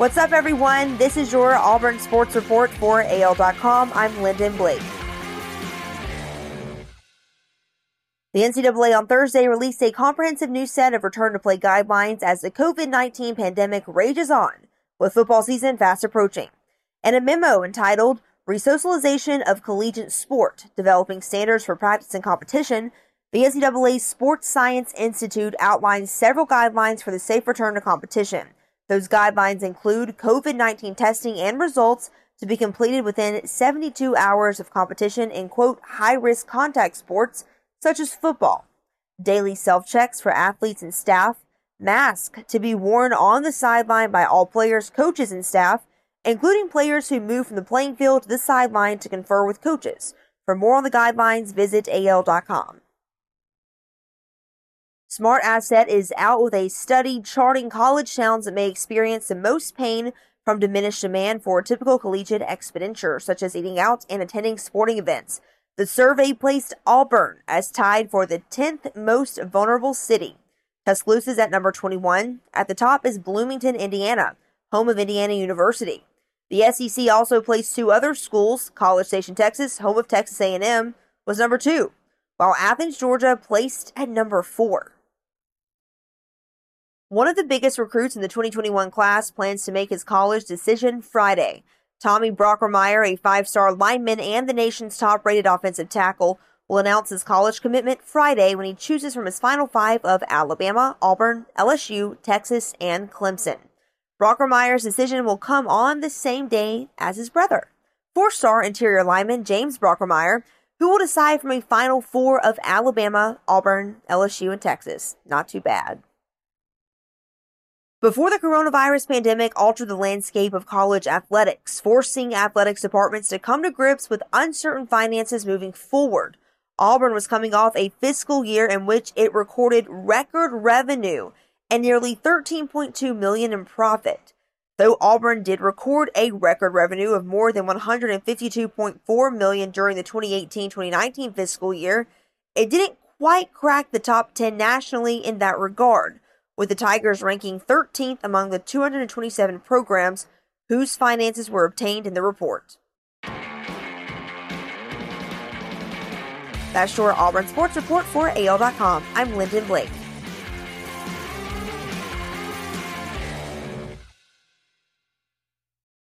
What's up, everyone? This is your Auburn Sports Report for AL.com. I'm Lyndon Blake. The NCAA on Thursday released a comprehensive new set of return to play guidelines as the COVID 19 pandemic rages on, with football season fast approaching. In a memo entitled Resocialization of Collegiate Sport Developing Standards for Practice and Competition, the NCAA Sports Science Institute outlines several guidelines for the safe return to competition. Those guidelines include COVID 19 testing and results to be completed within 72 hours of competition in quote high risk contact sports such as football, daily self checks for athletes and staff, mask to be worn on the sideline by all players, coaches, and staff, including players who move from the playing field to the sideline to confer with coaches. For more on the guidelines, visit AL.com. Smart Asset is out with a study charting college towns that may experience the most pain from diminished demand for typical collegiate expenditure, such as eating out and attending sporting events. The survey placed Auburn as tied for the 10th most vulnerable city. Tuscaloosa is at number 21. At the top is Bloomington, Indiana, home of Indiana University. The SEC also placed two other schools. College Station, Texas, home of Texas A&M, was number 2, while Athens, Georgia placed at number 4. One of the biggest recruits in the 2021 class plans to make his college decision Friday. Tommy Brockermeyer, a five star lineman and the nation's top rated offensive tackle, will announce his college commitment Friday when he chooses from his final five of Alabama, Auburn, LSU, Texas, and Clemson. Brockermeyer's decision will come on the same day as his brother, four star interior lineman James Brockermeyer, who will decide from a final four of Alabama, Auburn, LSU, and Texas. Not too bad. Before the coronavirus pandemic altered the landscape of college athletics, forcing athletics departments to come to grips with uncertain finances moving forward, Auburn was coming off a fiscal year in which it recorded record revenue and nearly 13.2 million in profit. Though Auburn did record a record revenue of more than 152.4 million during the 2018-2019 fiscal year, it didn't quite crack the top 10 nationally in that regard with the Tigers ranking 13th among the 227 programs whose finances were obtained in the report. That's your Auburn Sports Report for AL.com. I'm Lyndon Blake.